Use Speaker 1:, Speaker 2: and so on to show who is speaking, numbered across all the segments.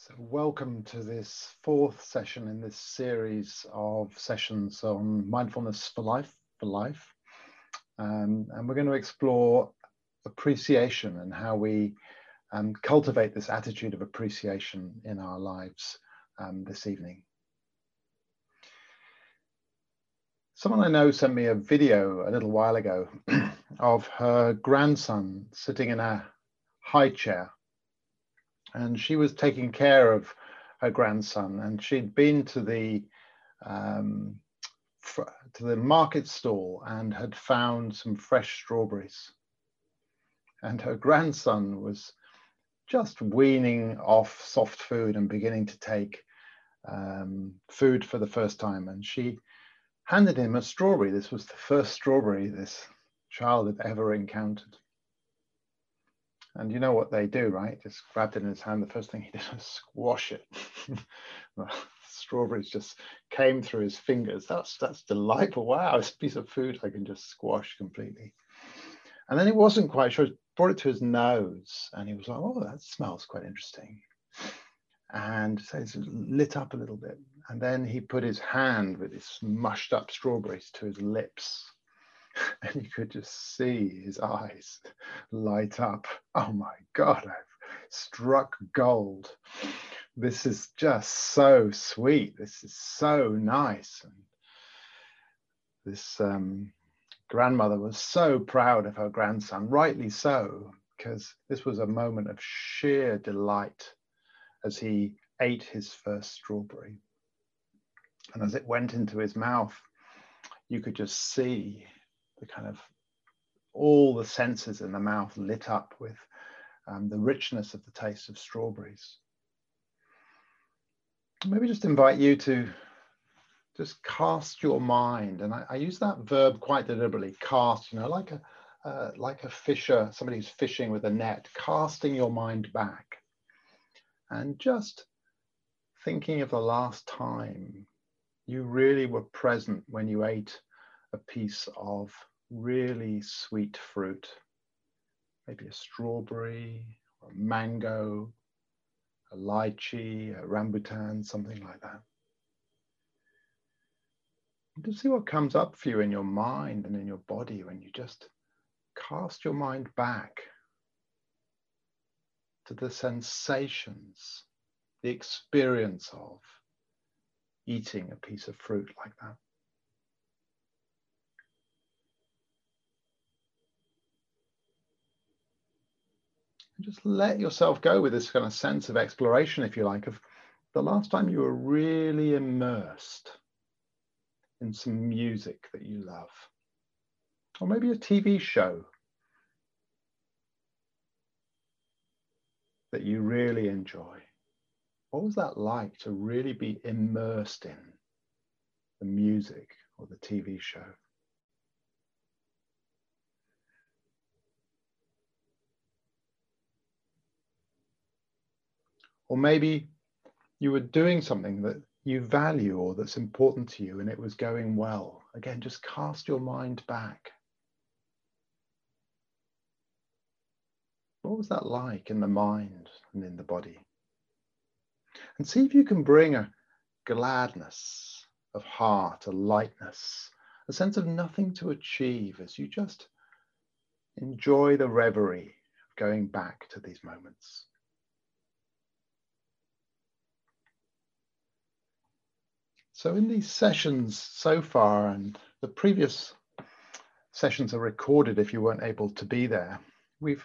Speaker 1: So, welcome to this fourth session in this series of sessions on mindfulness for life. For life, um, and we're going to explore appreciation and how we um, cultivate this attitude of appreciation in our lives um, this evening. Someone I know sent me a video a little while ago of her grandson sitting in a high chair and she was taking care of her grandson and she'd been to the um, to the market stall and had found some fresh strawberries. And her grandson was just weaning off soft food and beginning to take um, food for the first time. And she handed him a strawberry. This was the first strawberry this child had ever encountered and you know what they do, right? Just grabbed it in his hand. The first thing he did was squash it. strawberries just came through his fingers. That's that's delightful. Wow, this piece of food I can just squash completely. And then he wasn't quite sure. He brought it to his nose, and he was like, "Oh, that smells quite interesting." And so it's lit up a little bit. And then he put his hand with his mushed up strawberries to his lips and you could just see his eyes light up. Oh my God, I've struck gold. This is just so sweet. This is so nice. And this um, grandmother was so proud of her grandson, rightly so, because this was a moment of sheer delight as he ate his first strawberry. And as it went into his mouth, you could just see the kind of all the senses in the mouth lit up with um, the richness of the taste of strawberries. Maybe just invite you to just cast your mind, and I, I use that verb quite deliberately. Cast, you know, like a uh, like a fisher, somebody who's fishing with a net, casting your mind back, and just thinking of the last time you really were present when you ate a piece of really sweet fruit, maybe a strawberry a mango, a lychee, a rambutan, something like that. And to see what comes up for you in your mind and in your body when you just cast your mind back to the sensations, the experience of eating a piece of fruit like that. Just let yourself go with this kind of sense of exploration, if you like, of the last time you were really immersed in some music that you love, or maybe a TV show that you really enjoy. What was that like to really be immersed in the music or the TV show? Or maybe you were doing something that you value or that's important to you and it was going well. Again, just cast your mind back. What was that like in the mind and in the body? And see if you can bring a gladness of heart, a lightness, a sense of nothing to achieve as you just enjoy the reverie of going back to these moments. So in these sessions so far, and the previous sessions are recorded if you weren't able to be there, we've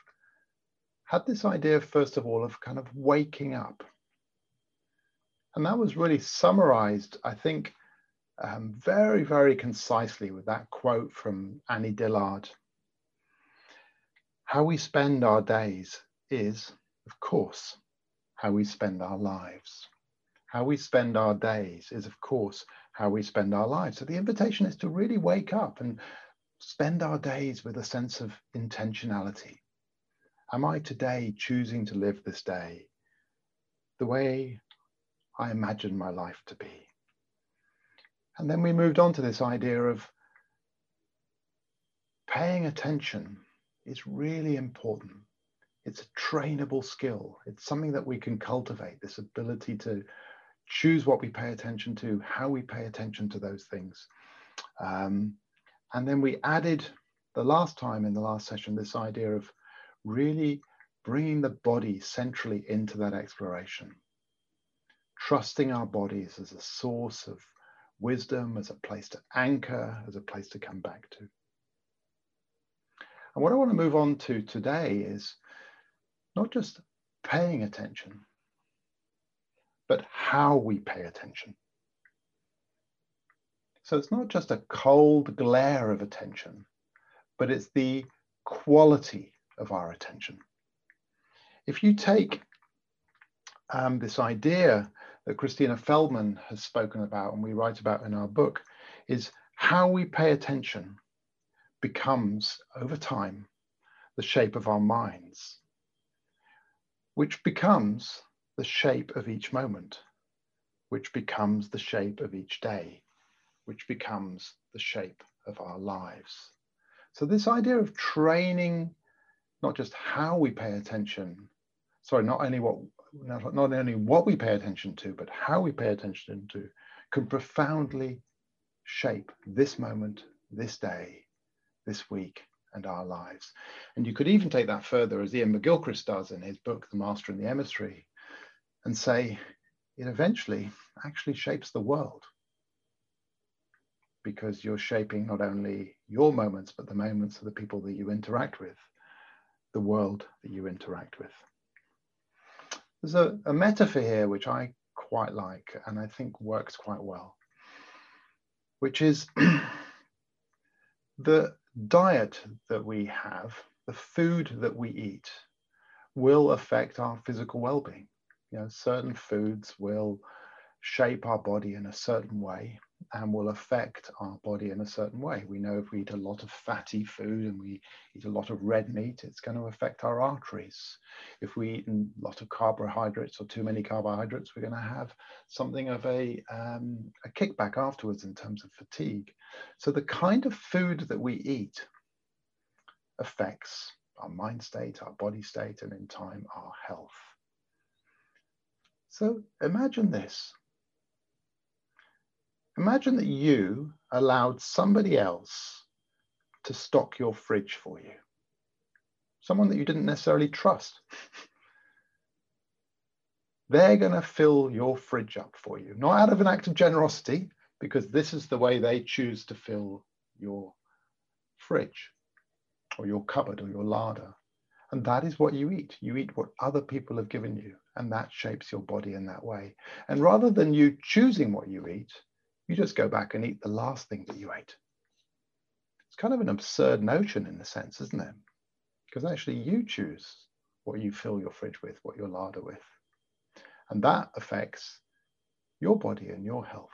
Speaker 1: had this idea, first of all, of kind of waking up. And that was really summarized, I think, um, very, very concisely with that quote from Annie Dillard. How we spend our days is, of course, how we spend our lives. How we spend our days is, of course, how we spend our lives. So the invitation is to really wake up and spend our days with a sense of intentionality. Am I today choosing to live this day the way I imagine my life to be? And then we moved on to this idea of paying attention is really important. it's a trainable skill. It's something that we can cultivate, this ability to choose what we pay attention to, how we pay attention to those things. Um, and then we added the last time in the last session this idea of really bringing the body centrally into that exploration, trusting our bodies as a source of wisdom, as a place to anchor, as a place to come back to. And what I want to move on to today is not just paying attention, but how we pay attention. So it's not just a cold glare of attention, but it's the quality of our attention. If you take um, this idea that Christina Feldman has spoken about and we write about in our book, is how we pay attention becomes, over time, the shape of our minds, which becomes the shape of each moment, which becomes the shape of each day, which becomes the shape of our lives. So, this idea of training not just how we pay attention, sorry, not only what not, not only what we pay attention to, but how we pay attention to, can profoundly shape this moment, this day, this week, and our lives. And you could even take that further, as Iain McGilchrist does in his book, The Master and the Emissary, and say it eventually actually shapes the world because you're shaping not only your moments, but the moments of the people that you interact with, the world that you interact with. There's a, a metaphor here which I quite like and I think works quite well, which is the diet that we have, the food that we eat, will affect our physical well-being. You know, certain foods will shape our body in a certain way and will affect our body in a certain way. We know if we eat a lot of fatty food and we eat a lot of red meat, it's going to affect our arteries. If we eat a lot of carbohydrates or too many carbohydrates, we're going to have something of a, um, a kickback afterwards in terms of fatigue. So the kind of food that we eat affects our mind state, our body state, and in time, our health. So imagine this. Imagine that you allowed somebody else to stock your fridge for you. Someone that you didn't necessarily trust. They're going to fill your fridge up for you, not out of an act of generosity, because this is the way they choose to fill your fridge or your cupboard or your larder. And that is what you eat. You eat what other people have given you, and that shapes your body in that way. And rather than you choosing what you eat, you just go back and eat the last thing that you ate. It's kind of an absurd notion in a sense, isn't it? Because actually you choose what you fill your fridge with, what your larder with. And that affects your body and your health.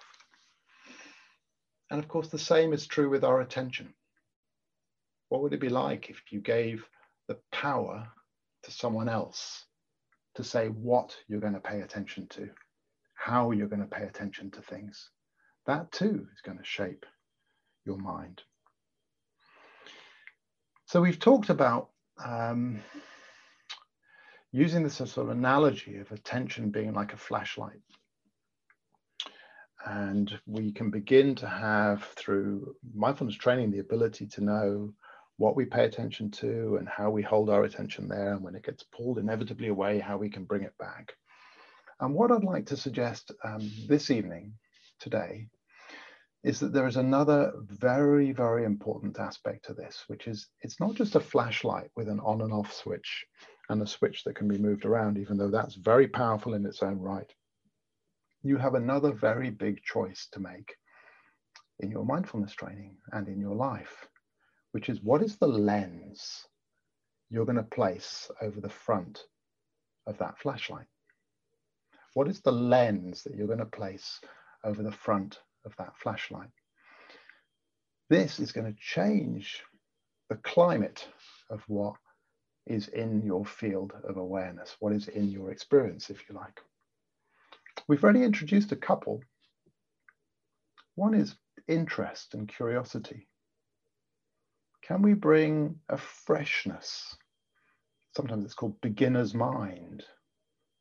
Speaker 1: And of course, the same is true with our attention. What would it be like if you gave the power to someone else to say what you're going to pay attention to, how you're going to pay attention to things. That too is going to shape your mind. So we've talked about um, using this sort of analogy of attention being like a flashlight. And we can begin to have, through mindfulness training, the ability to know what we pay attention to and how we hold our attention there. And when it gets pulled inevitably away, how we can bring it back. And what I'd like to suggest um, this evening, today, is that there is another very, very important aspect to this, which is it's not just a flashlight with an on and off switch and a switch that can be moved around, even though that's very powerful in its own right. You have another very big choice to make in your mindfulness training and in your life which is what is the lens you're going to place over the front of that flashlight? What is the lens that you're going to place over the front of that flashlight? This is going to change the climate of what is in your field of awareness, what is in your experience, if you like. We've already introduced a couple. One is interest and curiosity. Can we bring a freshness sometimes it's called beginner's mind.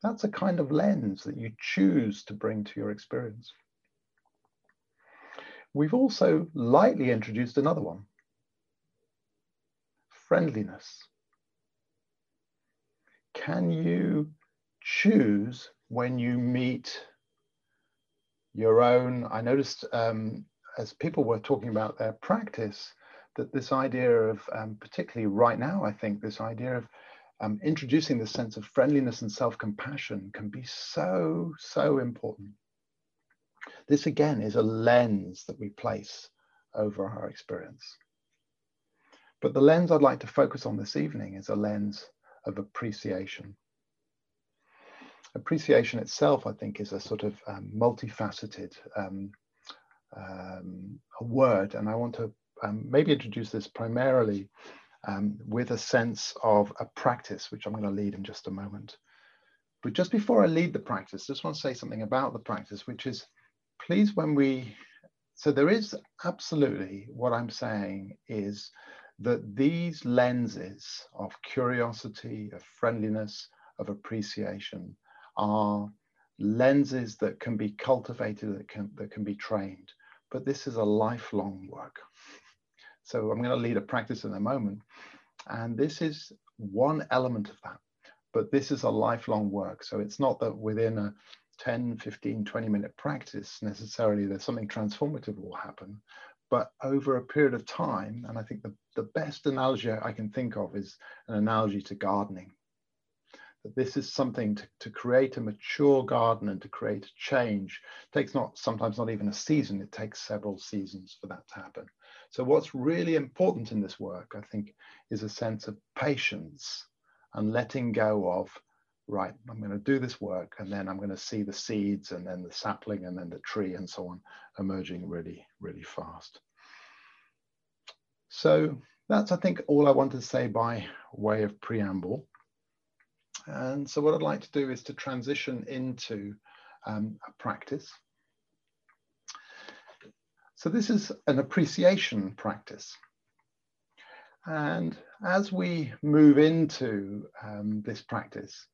Speaker 1: That's a kind of lens that you choose to bring to your experience. We've also lightly introduced another one friendliness. Can you choose when you meet your own? I noticed um, as people were talking about their practice that this idea of, um, particularly right now, I think this idea of um, introducing this sense of friendliness and self-compassion can be so, so important. This again is a lens that we place over our experience. But the lens I'd like to focus on this evening is a lens of appreciation. Appreciation itself, I think, is a sort of um, multifaceted um, um, a word, and I want to um, maybe introduce this primarily um, with a sense of a practice, which I'm going to lead in just a moment. But just before I lead the practice, I just want to say something about the practice, which is please, when we, so there is absolutely what I'm saying is that these lenses of curiosity, of friendliness, of appreciation are lenses that can be cultivated, that can, that can be trained. But this is a lifelong work. So I'm going to lead a practice in a moment. And this is one element of that. But this is a lifelong work. So it's not that within a 10, 15, 20 minute practice necessarily there's something transformative will happen. But over a period of time, and I think the, the best analogy I can think of is an analogy to gardening. That this is something to, to create a mature garden and to create a change it takes not sometimes not even a season, it takes several seasons for that to happen. So what's really important in this work, I think, is a sense of patience and letting go of, right, I'm going to do this work and then I'm going to see the seeds and then the sapling and then the tree and so on emerging really, really fast. So that's, I think, all I want to say by way of preamble. And so what I'd like to do is to transition into um, a practice. So this is an appreciation practice. And as we move into um, this practice,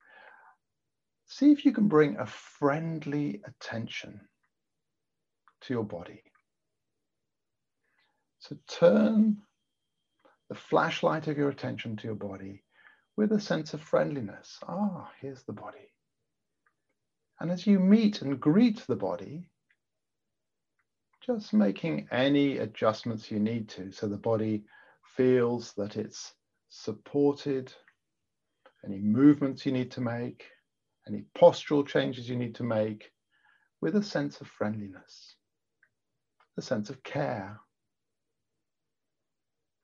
Speaker 1: see if you can bring a friendly attention to your body. So turn the flashlight of your attention to your body with a sense of friendliness. Ah, here's the body. And as you meet and greet the body, just making any adjustments you need to so the body feels that it's supported, any movements you need to make, any postural changes you need to make with a sense of friendliness, a sense of care,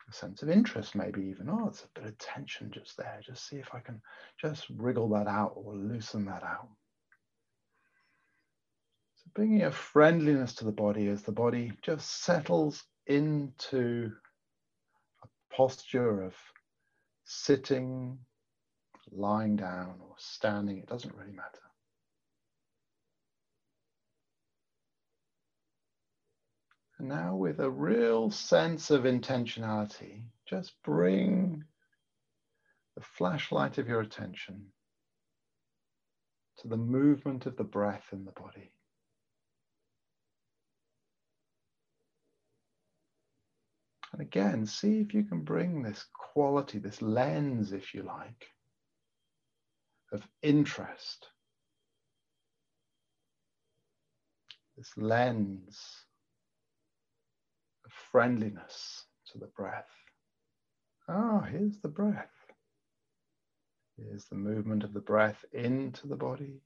Speaker 1: a sense of interest, maybe even. Oh, it's a bit of tension just there. Just see if I can just wriggle that out or loosen that out bringing a friendliness to the body as the body just settles into a posture of sitting, lying down, or standing, it doesn't really matter. And now, with a real sense of intentionality, just bring the flashlight of your attention to the movement of the breath in the body. And again, see if you can bring this quality, this lens, if you like, of interest. This lens of friendliness to the breath. Ah, here's the breath. Here's the movement of the breath into the body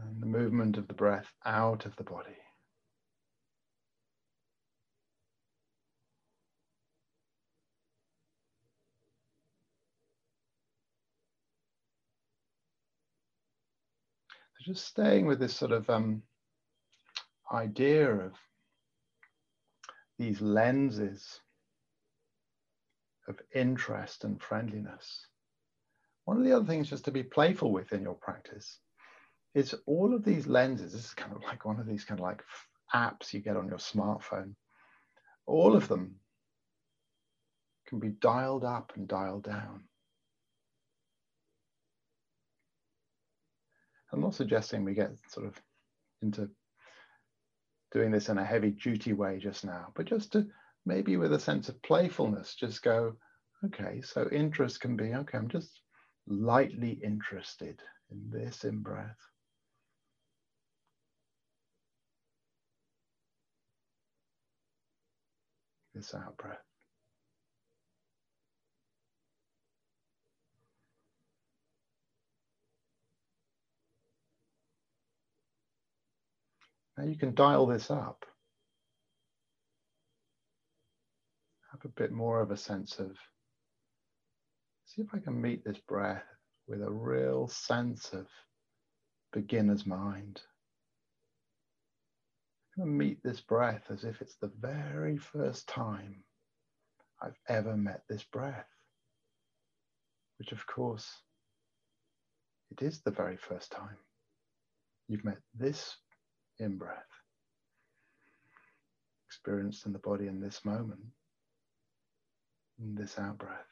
Speaker 1: and the movement of the breath out of the body. So just staying with this sort of um, idea of these lenses of interest and friendliness. One of the other things just to be playful with in your practice is all of these lenses. This is kind of like one of these kind of like apps you get on your smartphone. all of them can be dialed up and dialed down. I'm not suggesting we get sort of into doing this in a heavy duty way just now, but just to maybe with a sense of playfulness, just go, okay, so interest can be, okay, I'm just lightly interested in this in breath. This out breath. Now you can dial this up. Have a bit more of a sense of, see if I can meet this breath with a real sense of beginner's mind. To meet this breath as if it's the very first time I've ever met this breath, which of course it is the very first time you've met this in breath, experienced in the body in this moment, in this out breath.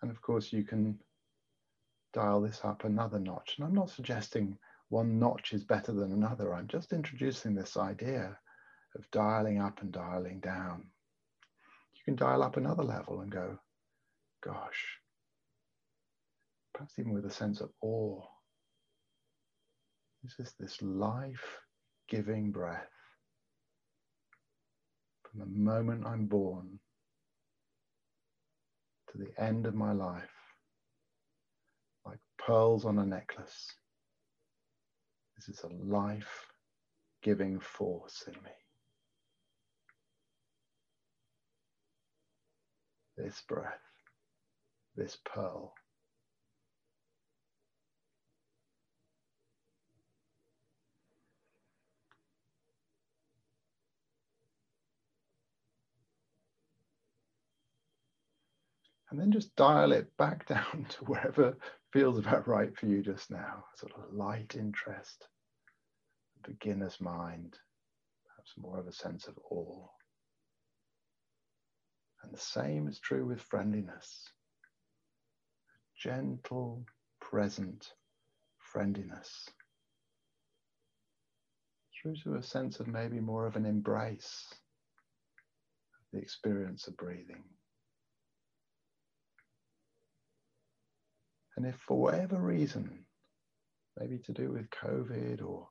Speaker 1: And of course, you can dial this up another notch. And I'm not suggesting one notch is better than another. I'm just introducing this idea of dialing up and dialing down. You can dial up another level and go, gosh, perhaps even with a sense of awe. This is this life giving breath. From the moment I'm born to the end of my life, pearls on a necklace. This is a life giving force in me. This breath, this pearl. and then just dial it back down to wherever feels about right for you just now. Sort of light interest, beginner's mind, perhaps more of a sense of awe. And the same is true with friendliness. Gentle, present friendliness. Through to a sense of maybe more of an embrace of the experience of breathing. And if for whatever reason, maybe to do with COVID or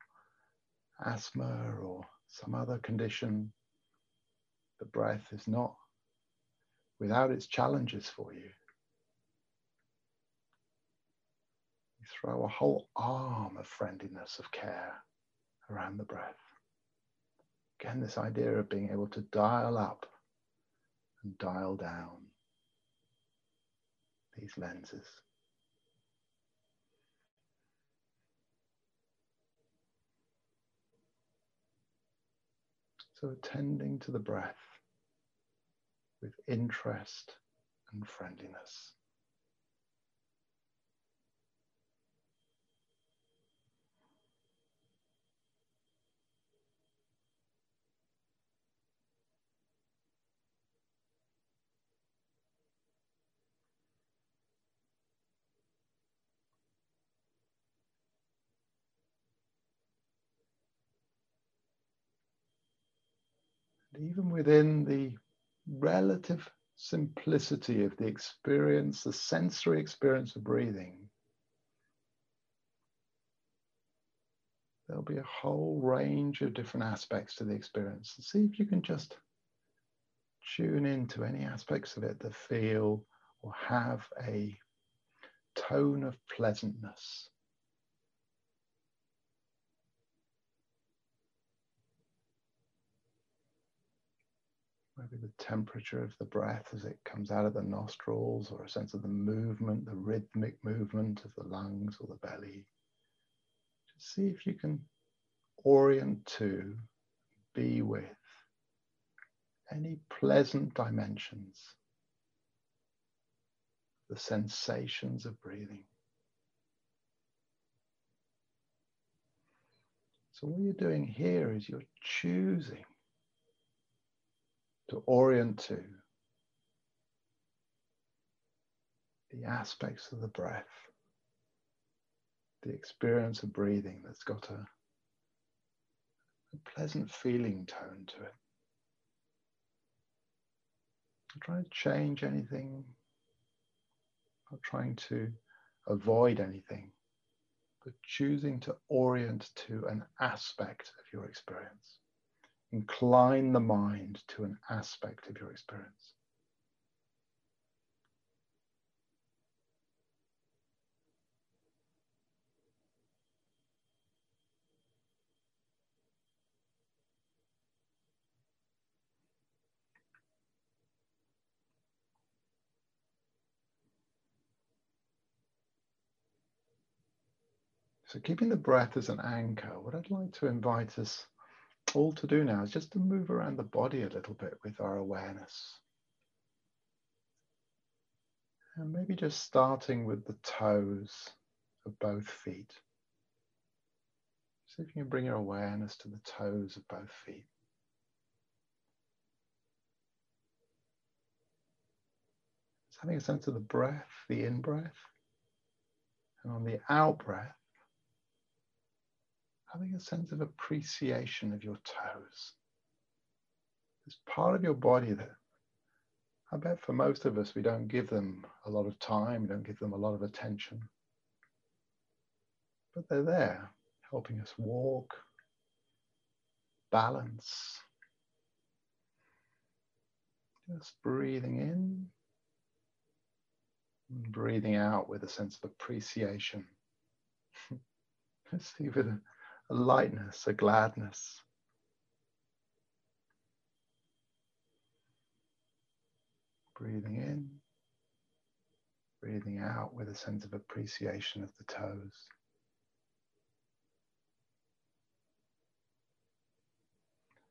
Speaker 1: asthma or some other condition, the breath is not without its challenges for you. You throw a whole arm of friendliness, of care around the breath. Again, this idea of being able to dial up and dial down these lenses. So attending to the breath with interest and friendliness. Even within the relative simplicity of the experience, the sensory experience of breathing, there'll be a whole range of different aspects to the experience. And see if you can just tune into any aspects of it that feel or have a tone of pleasantness. Maybe the temperature of the breath as it comes out of the nostrils, or a sense of the movement, the rhythmic movement of the lungs or the belly. Just see if you can orient to, be with any pleasant dimensions, the sensations of breathing. So, what you're doing here is you're choosing to orient to the aspects of the breath, the experience of breathing that's got a, a pleasant feeling tone to it. Not trying to change anything, not trying to avoid anything, but choosing to orient to an aspect of your experience. Incline the mind to an aspect of your experience. So, keeping the breath as an anchor, what I'd like to invite us all to do now is just to move around the body a little bit with our awareness. And maybe just starting with the toes of both feet. See if you can bring your awareness to the toes of both feet. Just having a sense of the breath, the in breath, and on the out breath, having a sense of appreciation of your toes. This part of your body that I bet for most of us, we don't give them a lot of time, we don't give them a lot of attention. But they're there, helping us walk, balance. Just breathing in breathing out with a sense of appreciation. Let's See with a lightness, a gladness. Breathing in, breathing out with a sense of appreciation of the toes.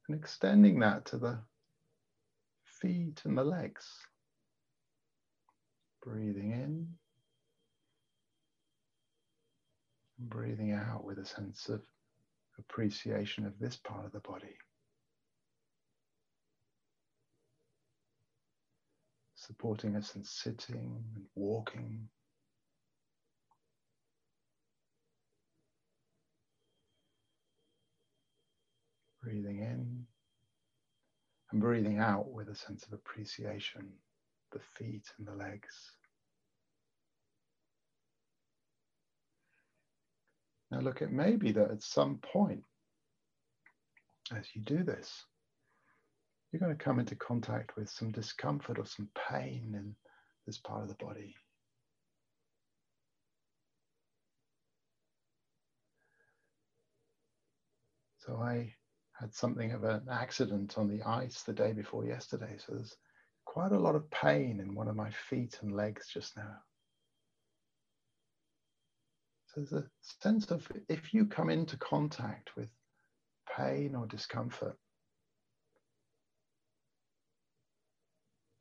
Speaker 1: And extending that to the feet and the legs. Breathing in, breathing out with a sense of appreciation of this part of the body. Supporting us in sitting and walking. Breathing in and breathing out with a sense of appreciation, the feet and the legs. Now, look, it may be that at some point, as you do this, you're going to come into contact with some discomfort or some pain in this part of the body. So I had something of an accident on the ice the day before yesterday. So there's quite a lot of pain in one of my feet and legs just now there's a sense of if you come into contact with pain or discomfort,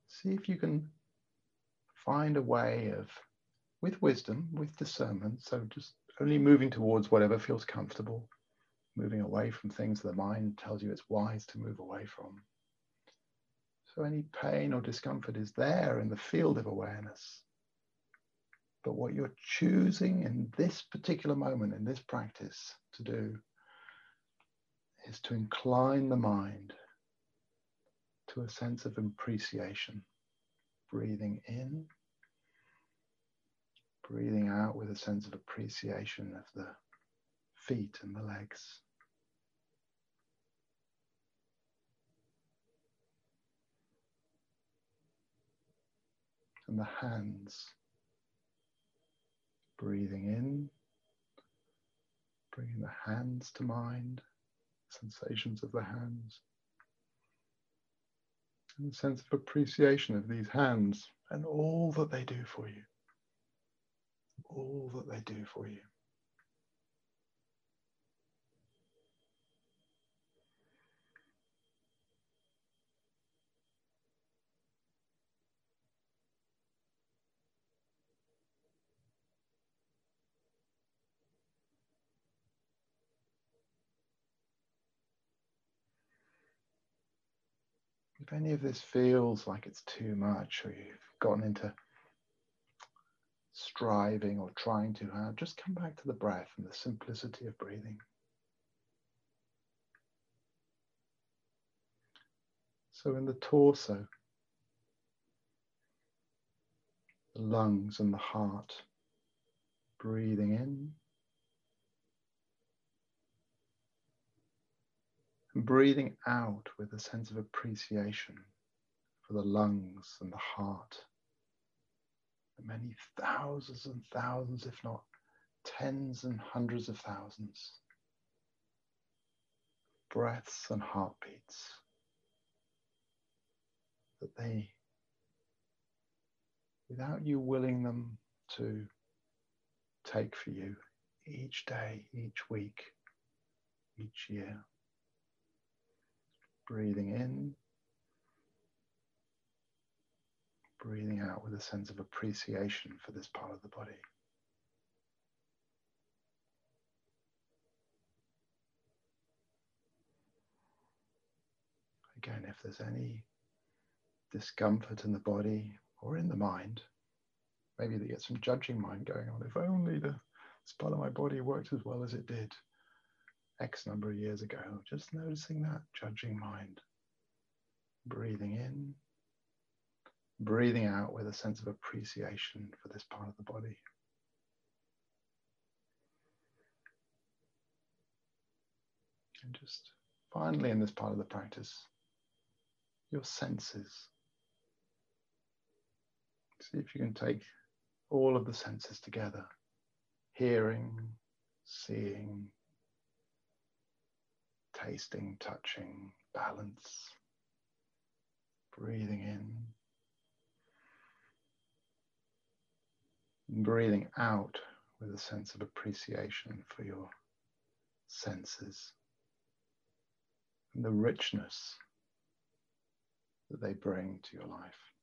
Speaker 1: see if you can find a way of, with wisdom, with discernment, so just only moving towards whatever feels comfortable, moving away from things the mind tells you it's wise to move away from. So any pain or discomfort is there in the field of awareness. But what you're choosing in this particular moment, in this practice to do, is to incline the mind to a sense of appreciation. Breathing in, breathing out with a sense of appreciation of the feet and the legs. And the hands. Breathing in, bringing the hands to mind, sensations of the hands, and a sense of appreciation of these hands and all that they do for you. All that they do for you. Any of this feels like it's too much or you've gotten into striving or trying too hard, just come back to the breath and the simplicity of breathing. So, in the torso, the lungs and the heart, breathing in and breathing out with a sense of appreciation for the lungs and the heart. The many thousands and thousands, if not tens and hundreds of thousands, breaths and heartbeats that they, without you willing them to take for you each day, each week, each year. Breathing in, breathing out with a sense of appreciation for this part of the body. Again, if there's any discomfort in the body or in the mind, maybe they get some judging mind going on. If only the, part of my body worked as well as it did. X number of years ago. Just noticing that judging mind. Breathing in, breathing out with a sense of appreciation for this part of the body. And just finally, in this part of the practice, your senses. See if you can take all of the senses together hearing, seeing, tasting, touching, balance, breathing in, breathing out with a sense of appreciation for your senses and the richness that they bring to your life.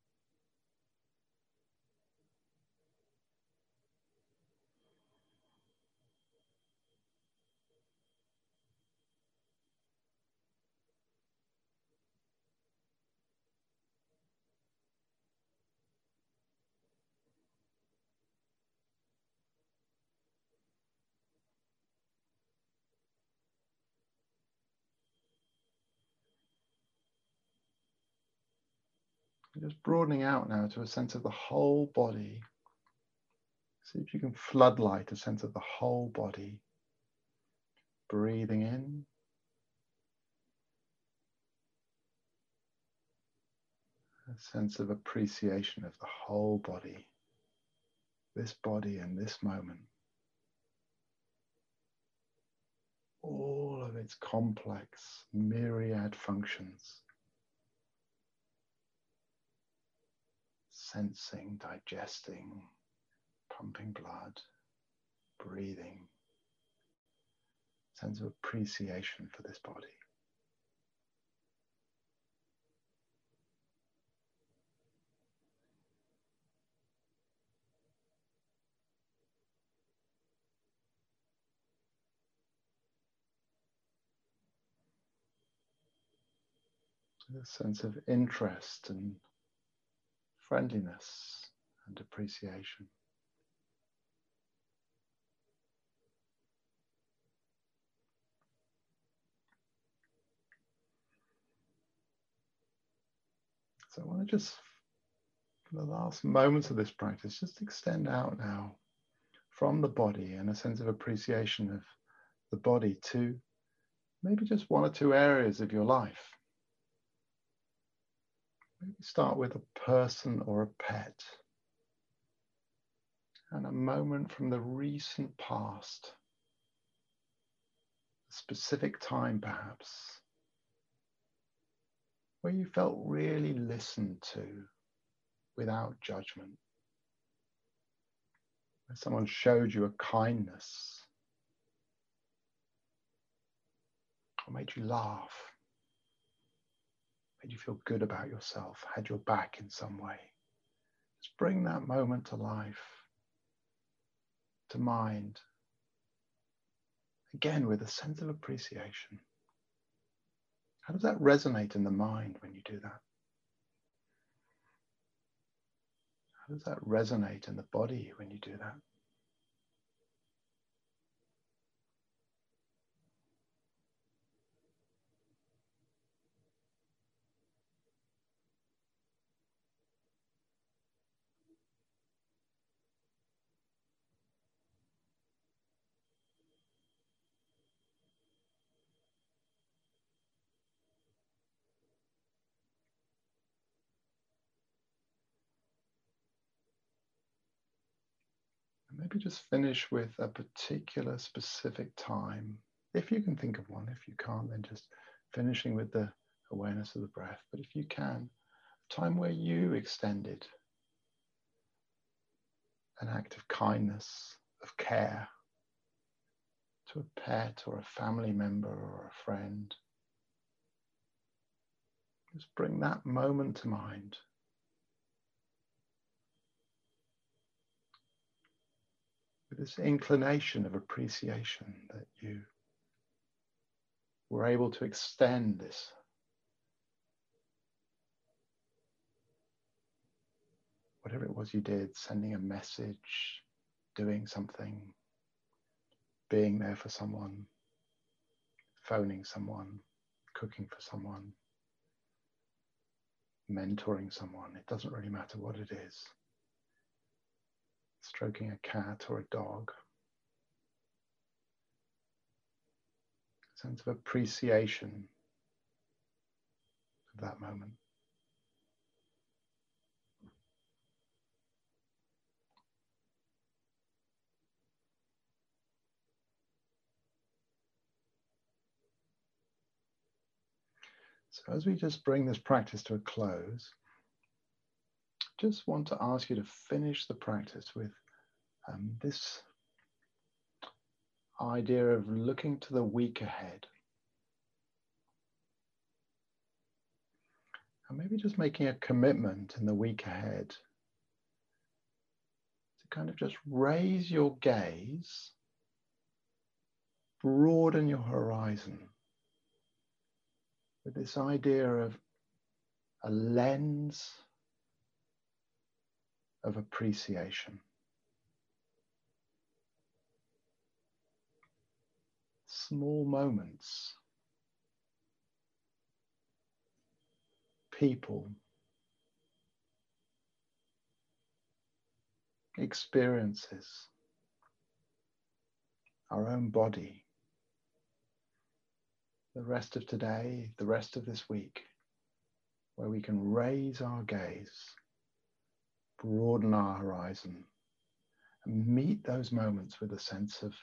Speaker 1: Just broadening out now to a sense of the whole body. See if you can floodlight a sense of the whole body. Breathing in. A sense of appreciation of the whole body. This body and this moment. All of its complex myriad functions. Sensing, digesting, pumping blood, breathing, sense of appreciation for this body. A sense of interest and friendliness and appreciation. So I want to just, for the last moments of this practice, just extend out now from the body and a sense of appreciation of the body to maybe just one or two areas of your life. Start with a person or a pet. And a moment from the recent past, a specific time perhaps, where you felt really listened to without judgment. Where someone showed you a kindness or made you laugh made you feel good about yourself, had your back in some way. Just bring that moment to life, to mind, again with a sense of appreciation. How does that resonate in the mind when you do that? How does that resonate in the body when you do that? Maybe just finish with a particular specific time. If you can think of one, if you can't, then just finishing with the awareness of the breath. But if you can, a time where you extended an act of kindness, of care to a pet or a family member or a friend. Just bring that moment to mind. This inclination of appreciation that you were able to extend this whatever it was you did, sending a message, doing something, being there for someone, phoning someone, cooking for someone, mentoring someone. It doesn't really matter what it is stroking a cat or a dog. A sense of appreciation of that moment. So as we just bring this practice to a close, just want to ask you to finish the practice with um, this idea of looking to the week ahead. And maybe just making a commitment in the week ahead to kind of just raise your gaze, broaden your horizon with this idea of a lens of appreciation. Small moments, people, experiences, our own body, the rest of today, the rest of this week, where we can raise our gaze broaden our horizon, and meet those moments with a sense of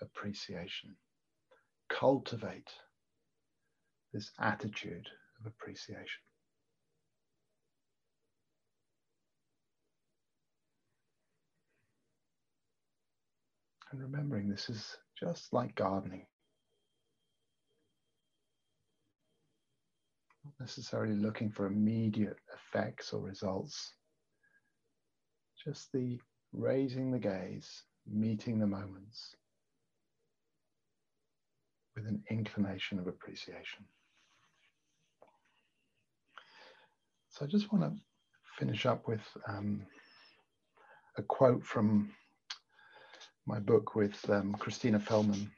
Speaker 1: appreciation. Cultivate this attitude of appreciation. And remembering this is just like gardening. Not necessarily looking for immediate effects or results, just the raising the gaze, meeting the moments with an inclination of appreciation. So I just want to finish up with um, a quote from my book with um, Christina Feldman.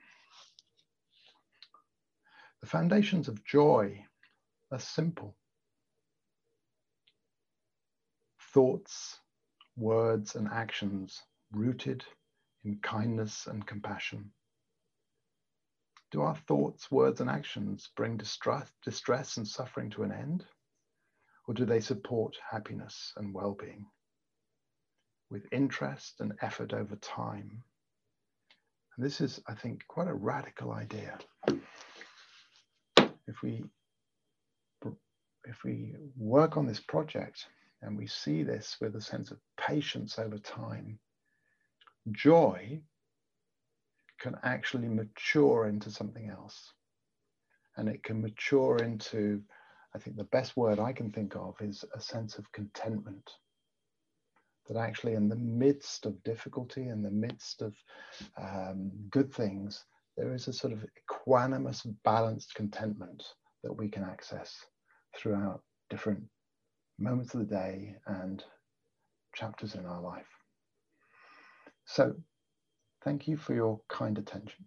Speaker 1: The foundations of joy are simple. Thoughts words and actions rooted in kindness and compassion? Do our thoughts, words, and actions bring distress, distress and suffering to an end? Or do they support happiness and well being? With interest and effort over time. And this is, I think, quite a radical idea. If we if we work on this project and we see this with a sense of patience over time, joy can actually mature into something else. And it can mature into, I think the best word I can think of is a sense of contentment. That actually, in the midst of difficulty, in the midst of um, good things, there is a sort of equanimous, balanced contentment that we can access throughout different moments of the day and chapters in our life. So, thank you for your kind attention.